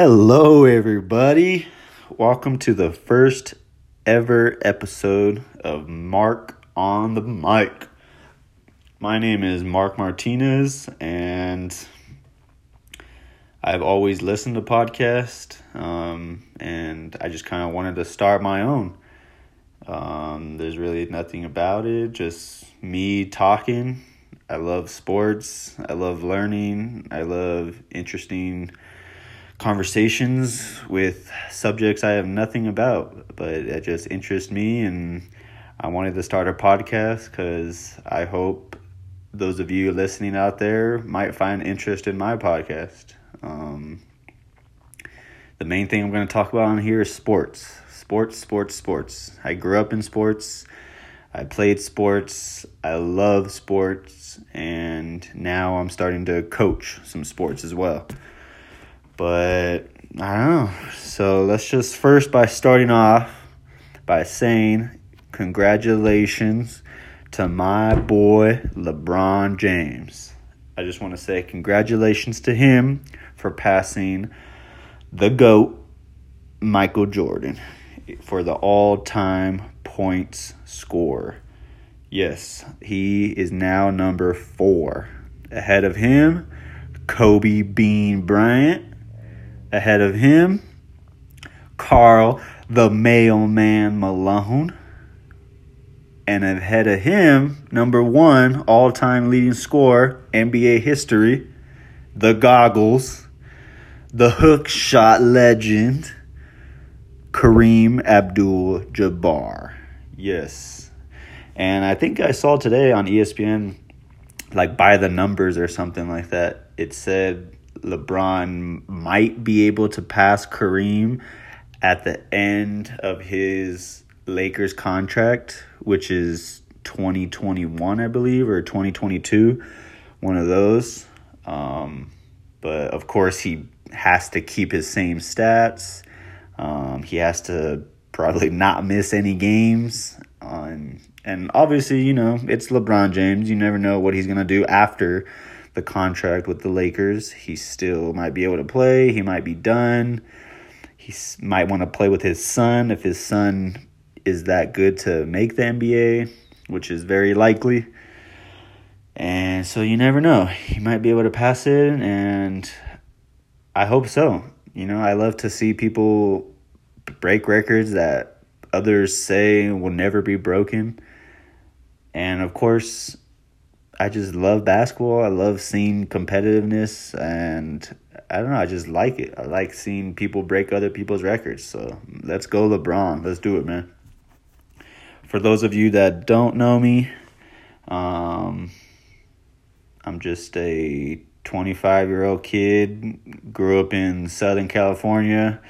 Hello, everybody. Welcome to the first ever episode of Mark on the Mic. My name is Mark Martinez, and I've always listened to podcasts, um, and I just kind of wanted to start my own. Um, there's really nothing about it, just me talking. I love sports. I love learning. I love interesting conversations with subjects I have nothing about, but it just interests me. And I wanted to start a podcast because I hope those of you listening out there might find interest in my podcast. Um, the main thing I'm going to talk about on here is sports. Sports, sports, sports. I grew up in sports. I played sports. I love sports. And now I'm starting to coach some sports as well. But I don't know. So let's just first by starting off by saying congratulations to my boy LeBron James. I just want to say congratulations to him for passing the GOAT, Michael Jordan, for the all time points score. Yes, he is now number four. Ahead of him, Kobe Bean Bryant Ahead of him, Karl the Mailman Malone. And ahead of him, number one all time leading scorer, NBA history, the goggles, the hook shot legend, Kareem Abdul Jabbar. Yes. And I think I saw today on ESPN, like by the numbers or something like that, it said LeBron might be able to pass Kareem at the end of his Lakers contract, which is 2021, I believe, or 2022, one of those. Um, but of course, he has to keep his same stats. Um, he has to probably not miss any games. Um, and obviously, you know, it's LeBron James. You never know what he's going to do after the contract with the Lakers. He still might be able to play. He might be done. He might want to play with his son if his son is that good to make the NBA, which is very likely. And so you never know. He might be able to pass it, and I hope so. You know, I love to see people break records that others say will never be broken. And of course, I just love basketball. I love seeing competitiveness and I don't know, I just like it. I like seeing people break other people's records. So let's go LeBron. Let's do it, man. For those of you that don't know me, um, I'm just a 25 year old kid, grew up in Southern California,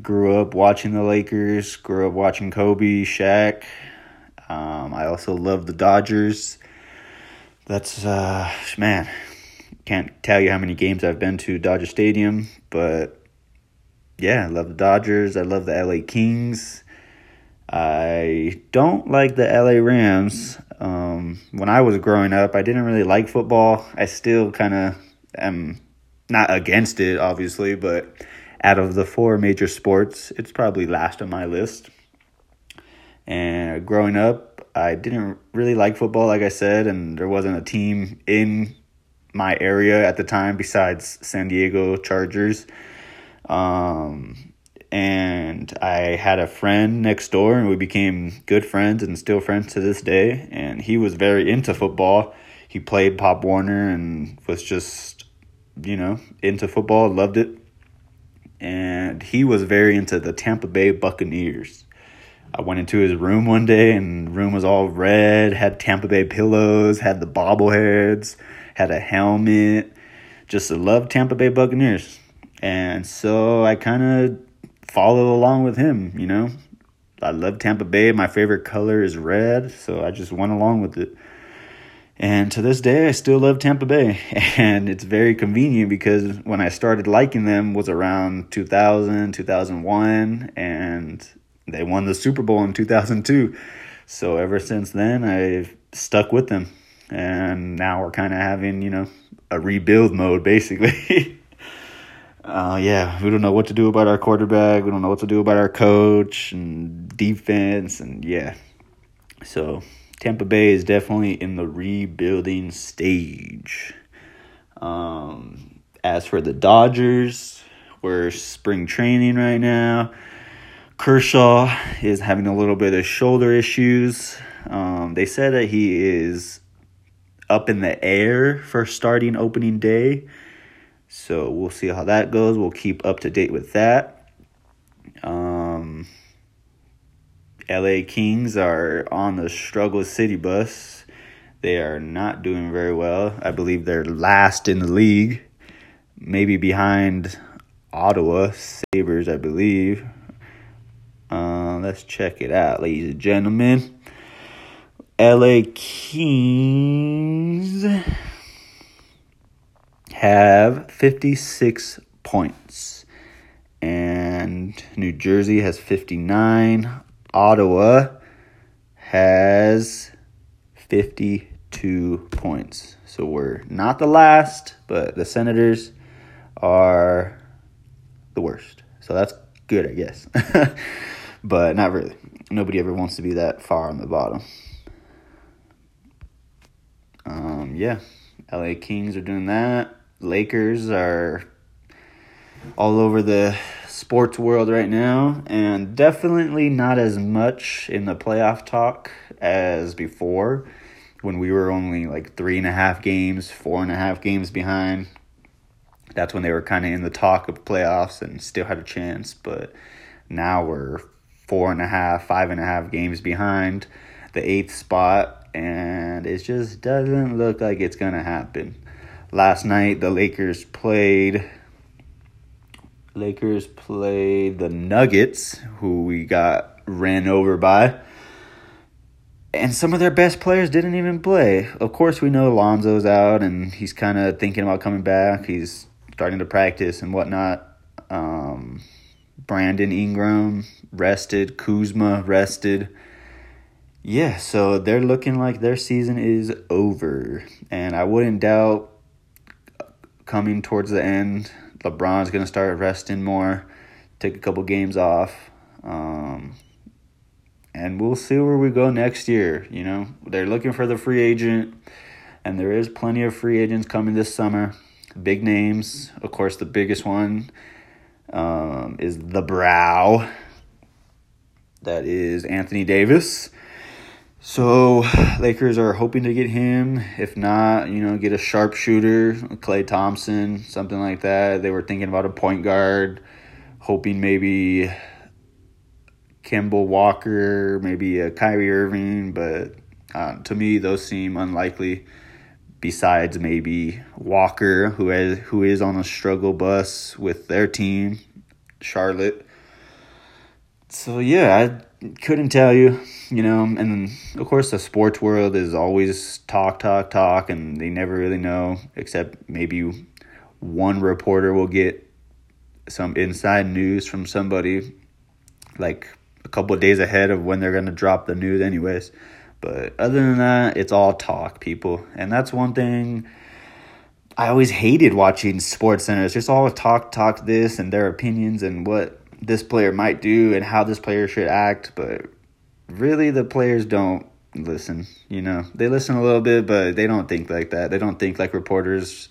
grew up watching the Lakers, grew up watching Kobe, Shaq. Um, I also love the Dodgers that's uh man can't tell you how many games I've been to Dodger Stadium, but yeah, I love the Dodgers. I love the LA Kings. I don't like the LA Rams. Um, when I was growing up, I didn't really like football. I still kind of am not against it, obviously, but out of the four major sports, it's probably last on my list. And growing up, I didn't really like football, like I said, and there wasn't a team in my area at the time besides San Diego Chargers. Um, and I had a friend next door, and we became good friends and still friends to this day. And he was very into football. He played Pop Warner and was just, you know, into football, loved it. And he was very into the Tampa Bay Buccaneers. I went into his room one day and room was all red, had Tampa Bay pillows, had the bobbleheads, had a helmet. Just loved Tampa Bay Buccaneers. And so I kind of followed along with him, you know. I love Tampa Bay. My favorite color is red, so I just went along with it. And to this day, I still love Tampa Bay. And it's very convenient because when I started liking them was around 2000, 2001. And they won the Super Bowl in 2002. So ever since then, I've stuck with them. And now we're kind of having, you know, a rebuild mode basically. uh, yeah, we don't know what to do about our quarterback. We don't know what to do about our coach and defense, and yeah. So Tampa Bay is definitely in the rebuilding stage. Um, as for the Dodgers, we're spring training right now. Kershaw is having a little bit of shoulder issues. Um, they said that he is up in the air for starting opening day so we'll see how that goes. We'll keep up to date with that. Um, LA Kings are on the struggle city bus. They are not doing very well. I believe they're last in the league, maybe behind Ottawa Sabres, I believe. Uh, let's check it out, ladies and gentlemen. LA Kings have 56 points. And New Jersey has 59. Ottawa has 52 points. So we're not the last, but the Senators are the worst. So that's good, I guess. but not really. Nobody ever wants to be that far on the bottom. Um, yeah, LA Kings are doing that. Lakers are all over the sports world right now, and definitely not as much in the playoff talk as before when we were only like three and a half games, four and a half games behind. That's when they were kind of in the talk of playoffs and still had a chance, but now we're four and a half, five and a half games behind the eighth spot, and it just doesn't look like it's going to happen last night the Lakers played Lakers played the Nuggets, who we got ran over by. And some of their best players didn't even play. Of course, we know Lonzo's out and he's kind of thinking about coming back. He's starting to practice and whatnot. Um, Brandon Ingram rested, Kuzma rested. Yeah, so they're looking like their season is over. And I wouldn't doubt coming towards the end. LeBron's going to start resting more, take a couple games off. Um, and we'll see where we go next year. You know, they're looking for the free agent, and there is plenty of free agents coming this summer. Big names, of course, the biggest one um, is the Brow. That is Anthony Davis. So Lakers are hoping to get him. If not, you know, get a sharpshooter, Klay Thompson, something like that. They were thinking about a point guard, hoping maybe Kemba Walker, maybe a Kyrie Irving, but uh, to me those seem unlikely. Besides maybe Walker, who has who is on a struggle bus with their team, Charlotte. So yeah, I couldn't tell you you know, and of course the sports world is always talk, talk, talk, and they never really know, except maybe one reporter will get some inside news from somebody like a couple days ahead of when they're going to drop the news, anyways. But other than that, it's all talk, people. And that's one thing I always hated watching Sports Center. It's just all talk, talk this and their opinions and what this player might do and how this player should act. But really the players don't listen. You know, they listen a little bit, but they don't think like that. They don't think like reporters.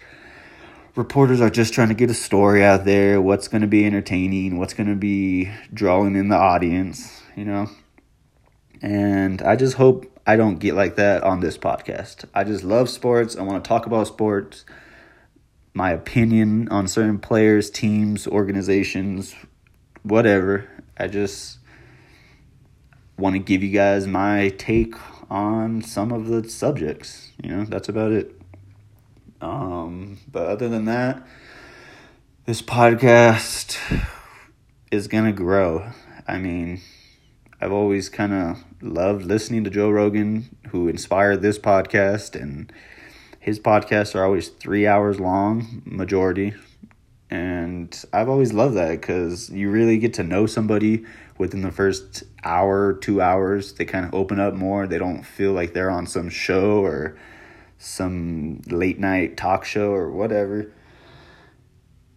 Reporters are just trying to get a story out there. What's going to be entertaining? What's going to be drawing in the audience? You know, and I just hope I don't get like that on this podcast. I just love sports. I want to talk about sports. My opinion on certain players, teams, organizations, whatever. I just want to give you guys my take on some of the subjects. You know, that's about it. Um, but other than that, this podcast is going to grow. I mean, I've always kind of loved listening to Joe Rogan, who inspired this podcast, and his podcasts are always three hours long, majority. And I've always loved that because you really get to know somebody within the first hour, two hours, they kind of open up more. They don't feel like they're on some show or some late night talk show or whatever.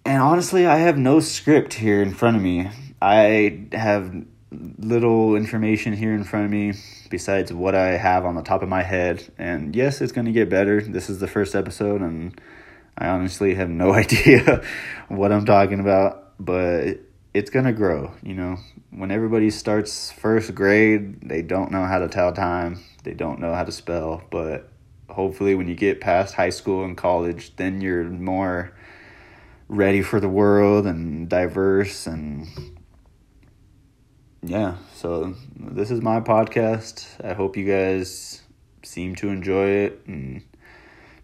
and honestly, I have no script here in front of me. I have little information here in front of me besides what I have on the top of my head. And yes, it's going to get better. This is the first episode, and I honestly have no idea what I'm talking about, but it's going to grow. You know, when everybody starts first grade, they don't know how to tell time, they don't know how to spell, but hopefully, when you get past high school and college, then you're more ready for the world and diverse and yeah, so this is my podcast. I hope you guys seem to enjoy it and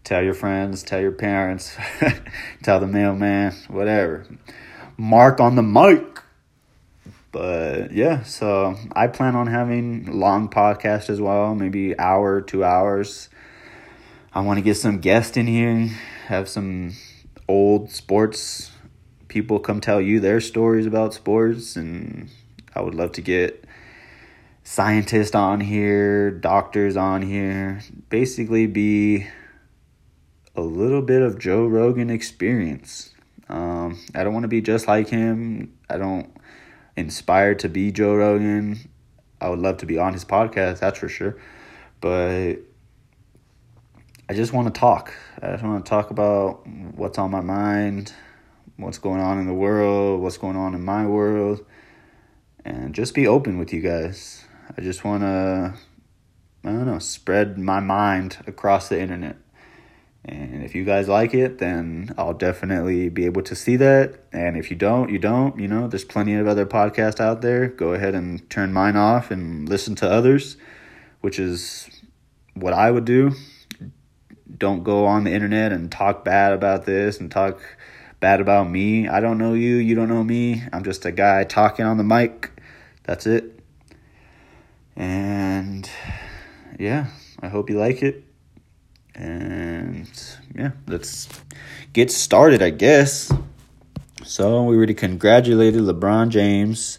tell your friends, tell your parents, tell the mailman, whatever. Mark on the mic. But yeah, so I plan on having long podcast as well, maybe hour, two hours. I want to get some guests in here, have some old sports people come tell you their stories about sports and I would love to get scientists on here, doctors on here, basically be a little bit of Joe Rogan experience. Um, I don't want to be just like him. I don't inspire to be Joe Rogan. I would love to be on his podcast, that's for sure. But I just want to talk. I just want to talk about what's on my mind, what's going on in the world, what's going on in my world and just be open with you guys. I just want to, I don't know, spread my mind across the internet. And if you guys like it, then I'll definitely be able to see that. And if you don't, you don't. You know, there's plenty of other podcasts out there. Go ahead and turn mine off and listen to others, which is what I would do. Don't go on the internet and talk bad about this and talk bad about me. I don't know you. You don't know me. I'm just a guy talking on the mic that's it. And yeah, I hope you like it. And yeah, let's get started, I guess. So we already congratulated LeBron James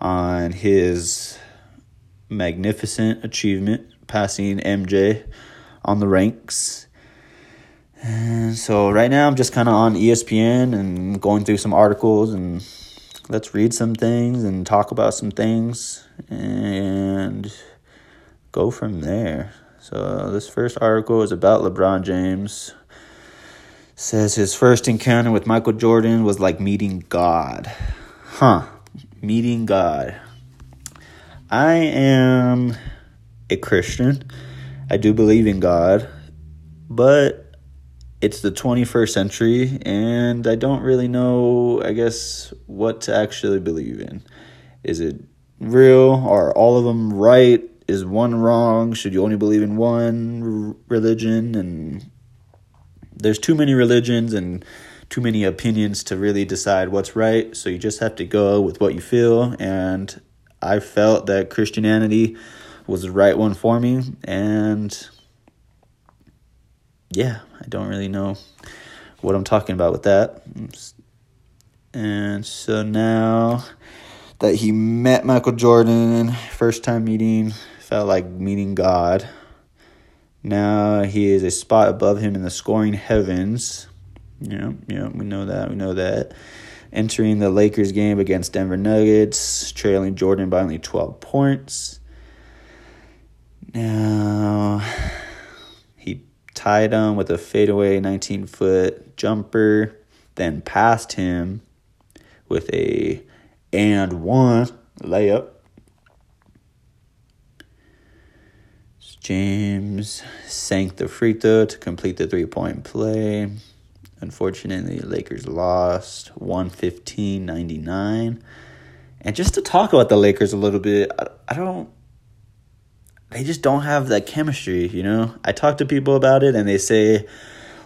on his magnificent achievement, passing MJ on the ranks. And so right now I'm just kind of on ESPN and going through some articles and let's read some things and talk about some things and go from there. So this first article is about LeBron James. Says his first encounter with Michael Jordan was like meeting God. Huh. Meeting God. I am a Christian. I do believe in God, but it's the 21st century and I don't really know, I guess, what to actually believe in. Is it real? Are all of them right? Is one wrong? Should you only believe in one religion? And there's too many religions and too many opinions to really decide what's right. So you just have to go with what you feel. And I felt that Christianity was the right one for me. And yeah, I don't really know what I'm talking about with that. And so now that he met Michael Jordan, first time meeting, felt like meeting God. Now he is a spot above him in the scoring heavens. Yeah, know, we know that, we know that. Entering the Lakers game against Denver Nuggets, trailing Jordan by only 12 points. Now tied him with a fadeaway 19 foot jumper, then passed him with a and one layup. James sank the free throw to complete the three point play. Unfortunately, Lakers lost 115 99. And just to talk about the Lakers a little bit, I, I don't they just don't have that chemistry, you know? I talk to people about it and they say,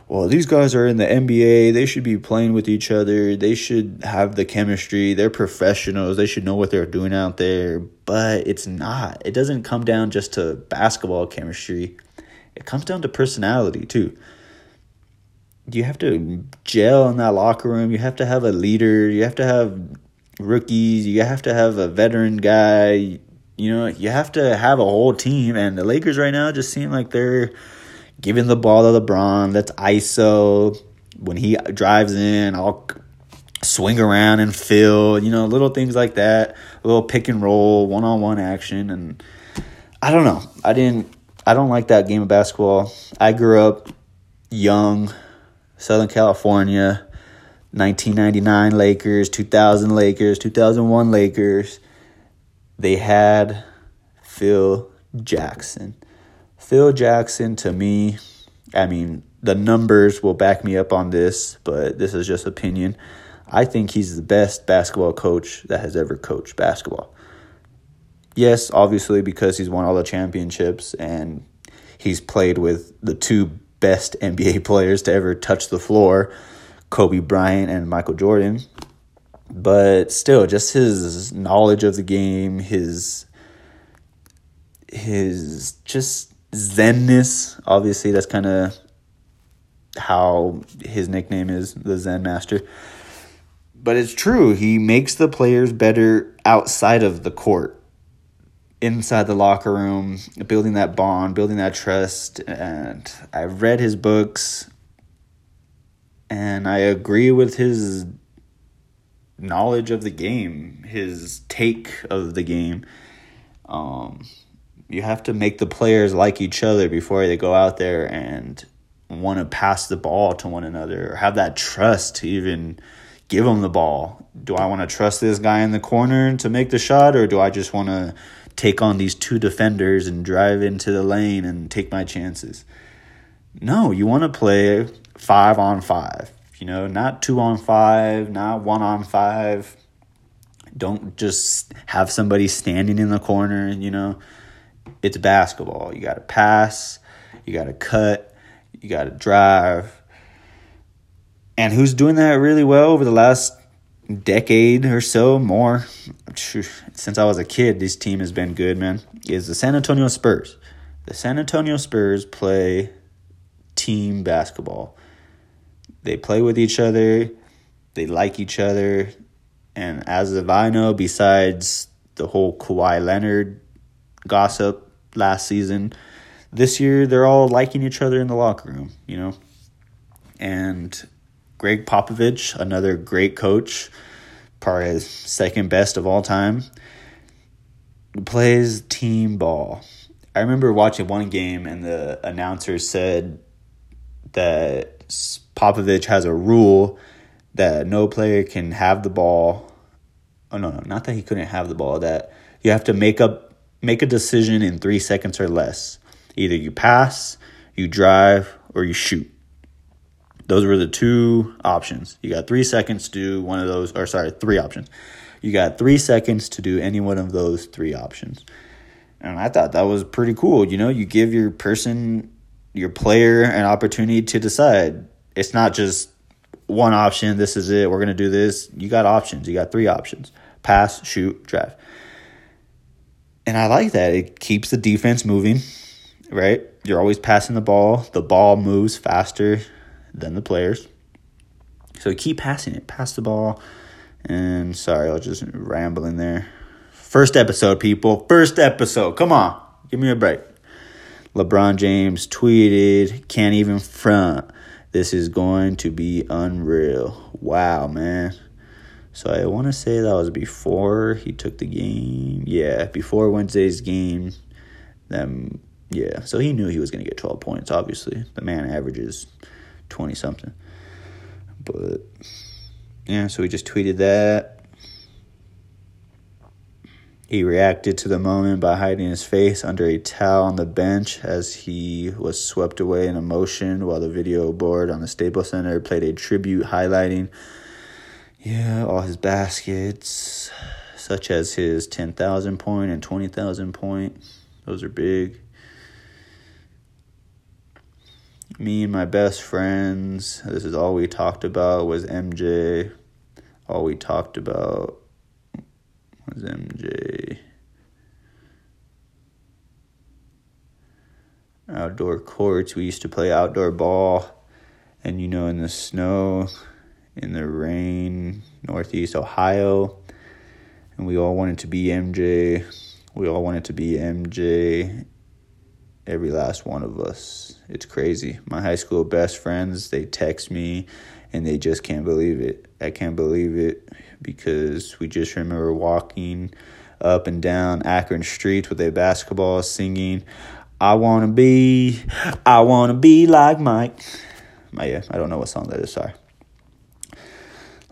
well, these guys are in the NBA. They should be playing with each other. They should have the chemistry. They're professionals. They should know what they're doing out there. But it's not. It doesn't come down just to basketball chemistry, it comes down to personality, too. You have to gel in that locker room. You have to have a leader. You have to have rookies. You have to have a veteran guy you know, you have to have a whole team, and the Lakers right now just seem like they're giving the ball to LeBron. That's ISO. When he drives in, I'll swing around and fill, you know, little things like that, a little pick and roll, one on one action. And I don't know. I didn't, I don't like that game of basketball. I grew up young, Southern California, 1999 Lakers, 2000 Lakers, 2001 Lakers. They had Phil Jackson. Phil Jackson, to me, I mean, the numbers will back me up on this, but this is just opinion. I think he's the best basketball coach that has ever coached basketball. Yes, obviously, because he's won all the championships and he's played with the two best NBA players to ever touch the floor Kobe Bryant and Michael Jordan. But still, just his knowledge of the game, his his just zenness. Obviously, that's kind of how his nickname is, the Zen Master. But it's true. He makes the players better outside of the court, inside the locker room, building that bond, building that trust. And I've read his books, and I agree with his knowledge of the game, his take of the game. Um, you have to make the players like each other before they go out there and want to pass the ball to one another or have that trust to even give them the ball. Do I want to trust this guy in the corner to make the shot or do I just want to take on these two defenders and drive into the lane and take my chances? No, you want to play 5 on 5. You know, not 2 on 5, not 1 on 5. Don't just have somebody standing in the corner, you know it's basketball. You got to pass, you got to cut, you got to drive. And who's doing that really well over the last decade or so more since I was a kid this team has been good man is the San Antonio Spurs. The San Antonio Spurs play team basketball. They play with each other, they like each other, and as of I know besides the whole Kawhi Leonard gossip last season. This year, they're all liking each other in the locker room, you know. And Gregg Popovich, another great coach, probably second best of all time, plays team ball. I remember watching one game and the announcer said that Popovich has a rule that no player can have the ball. Oh no, no, not that he couldn't have the ball. That you have to make up make a decision in three seconds or less. Either you pass, you drive, or you shoot. Those were the two options. You got three seconds to do one of those, or sorry, three options. You got three seconds to do any one of those three options. And I thought that was pretty cool. You know, you give your person, your player, an opportunity to decide. It's not just one option, this is it, we're going to do this. You got options. You got three options pass, shoot, drive. And I like that. It keeps the defense moving, right? You're always passing the ball. The ball moves faster than the players. So keep passing it. Pass the ball. And sorry, I was just rambling there. First episode, people. First episode. Come on. Give me a break. LeBron James tweeted, can't even front. This is going to be unreal. Wow, man. So I want to say that was before he took the game. Yeah, before Wednesday's game. Then yeah, so he knew he was going to get 12 points. Obviously, the man averages 20 something. But yeah, so he just tweeted that. He reacted to the moment by hiding his face under a towel on the bench as he was swept away in emotion while the video board on the Staples Center played a tribute highlighting yeah, all his baskets, such as his 10,000 point and 20,000 point. Those are big. Me and my best friends, this is all we talked about was MJ. All we talked about was MJ. Outdoor courts, we used to play outdoor ball. And you know, in the snow, in the rain, Northeast Ohio. And we all wanted to be MJ. We all wanted to be MJ. Every last one of us. It's crazy. My high school best friends, they text me and they just can't believe it. I can't believe it because we just remember walking up and down Akron streets with a basketball singing, I want to be, I want to be like Mike. My, yeah, I don't know what song that is, sorry.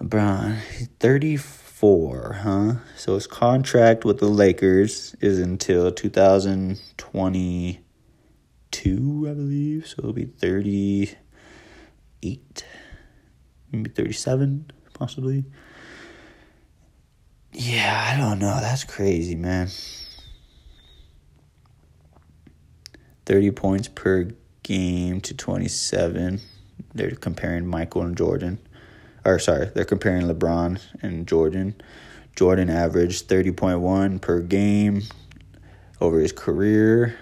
LeBron, 34, huh? So his contract with the Lakers is until 2022, I believe. So it'll be 38, maybe 37, possibly. Yeah, I don't know. That's crazy, man. 30 points per game to 27. They're comparing Michael and Jordan. Or, sorry, they're comparing LeBron and Jordan. Jordan averaged 30.1 per game over his career.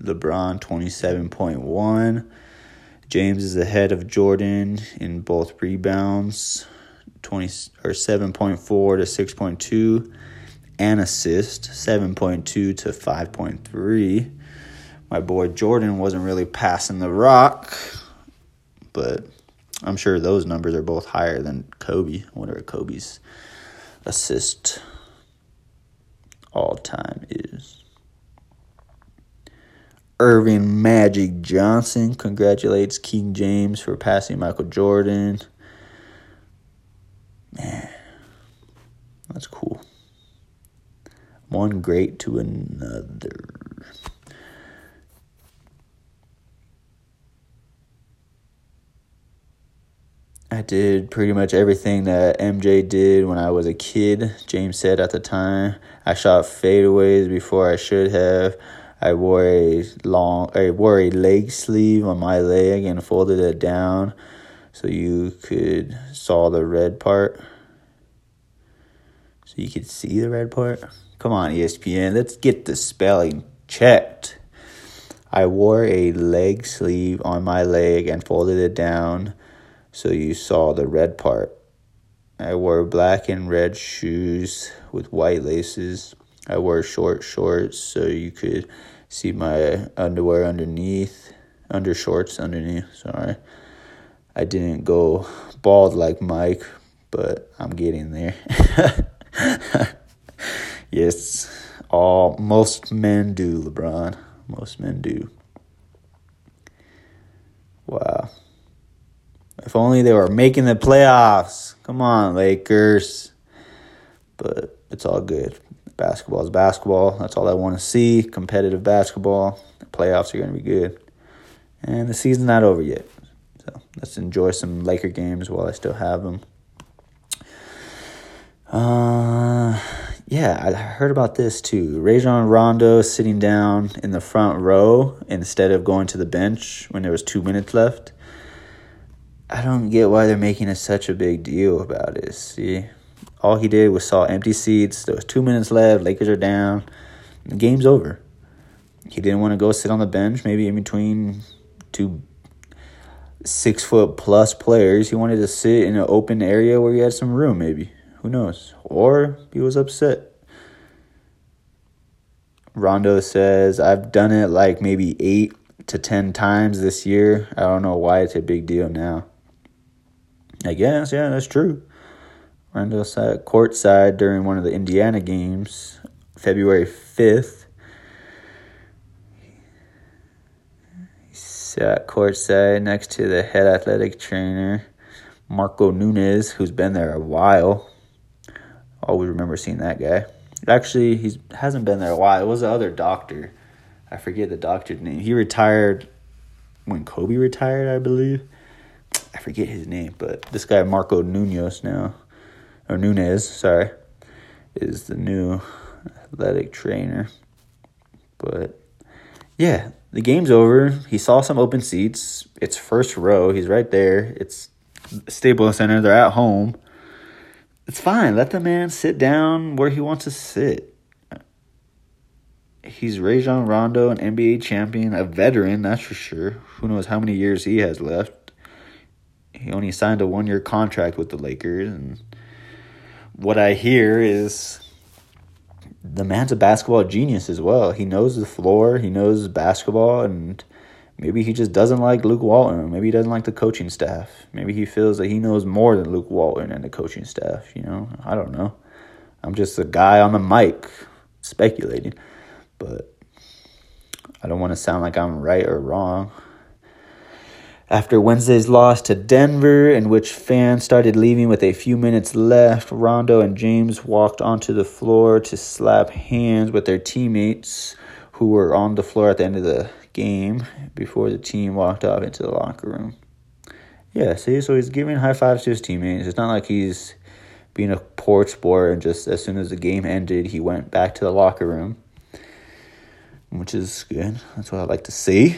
LeBron 27.1. James is ahead of Jordan in both rebounds, 20 or 7.4 to 6.2 and assist 7.2 to 5.3. My boy Jordan wasn't really passing the rock, but I'm sure those numbers are both higher than Kobe. I wonder what Kobe's assist all time is. Earvin Magic Johnson congratulates King James for passing Michael Jordan. Man, that's cool. One great to another. I did pretty much everything that MJ did when I was a kid. James said at the time, I shot fadeaways before I should have. I wore a long, I wore a leg sleeve on my leg and folded it down so you could saw the red part. So you could see the red part. Come on, ESPN, let's get the spelling checked. I wore a leg sleeve on my leg and folded it down so you saw the red part. I wore black and red shoes with white laces. I wore short shorts so you could see my underwear underneath, under shorts underneath. Sorry. I didn't go bald like Mike, but I'm getting there. yes, all most men do, LeBron. Most men do. Wow. If only they were making the playoffs. Come on, Lakers. But it's all good. Basketball is basketball. That's all I want to see. Competitive basketball. The playoffs are going to be good. And the season's not over yet. So let's enjoy some Laker games while I still have them. Uh, yeah, I heard about this too. Rajon Rondo sitting down in the front row instead of going to the bench when there was two minutes left. I don't get why they're making such a big deal about it. See, all he did was saw empty seats. There was two minutes left. Lakers are down. The game's over. He didn't want to go sit on the bench, maybe in between two six foot plus players. He wanted to sit in an open area where he had some room, maybe. Who knows? Or he was upset. Rondo says, I've done it like maybe eight to ten times this year. I don't know why it's a big deal now. I guess, yeah, that's true. Rondo sat courtside during one of the Indiana games, February 5th. He sat courtside next to the head athletic trainer, Marco Nunez, who's been there a while. Always remember seeing that guy. Actually, he hasn't been there a while. It was the other doctor. I forget the doctor's name. He retired when Kobe retired, I believe. I forget his name, but this guy Marco Nunez now, or Nunez, sorry, is the new athletic trainer. But yeah, the game's over. He saw some open seats. It's first row. He's right there. It's Staples Center. They're at home. It's fine. Let the man sit down where he wants to sit. He's Rajon Rondo, an NBA champion, a veteran, that's for sure. Who knows how many years he has left he only signed a one year contract with the Lakers, and what I hear is the man's a basketball genius as well. He knows the floor, he knows basketball, and Maybe he just doesn't like Luke Walton. Maybe he doesn't like the coaching staff. Maybe he feels that he knows more than Luke Walton and the coaching staff. You know, I don't know. I'm just a guy on the mic speculating, but I don't want to sound like I'm right or wrong. After Wednesday's loss to Denver, in which fans started leaving with a few minutes left, Rondo and James walked onto the floor to slap hands with their teammates who were on the floor at the end of the game before the team walked off into the locker room. Yeah, see, so he's giving high fives to his teammates. It's not like he's being a poor sport and just as soon as the game ended, he went back to the locker room, which is good. That's what I like to see.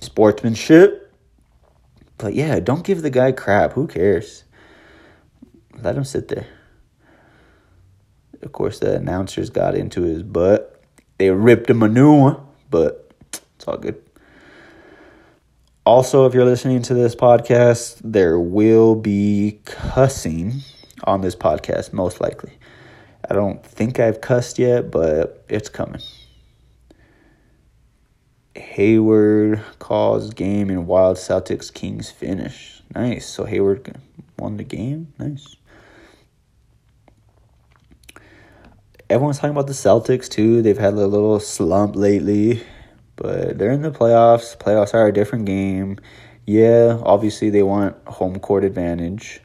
Sportsmanship. But yeah, don't give the guy crap. Who cares? Let him sit there. Of course, the announcers got into his butt. They ripped him a new one, but it's all good. Also, if you're listening to this podcast, there will be cussing on this podcast, most likely. I don't think I've cussed yet, but it's coming. Hayward calls game in Wild Celtics Kings finish. Nice. So Hayward won the game. Nice. Everyone's talking about the Celtics too. They've had a little slump lately, but they're in the playoffs. Playoffs are a different game. Yeah, obviously they want home court advantage.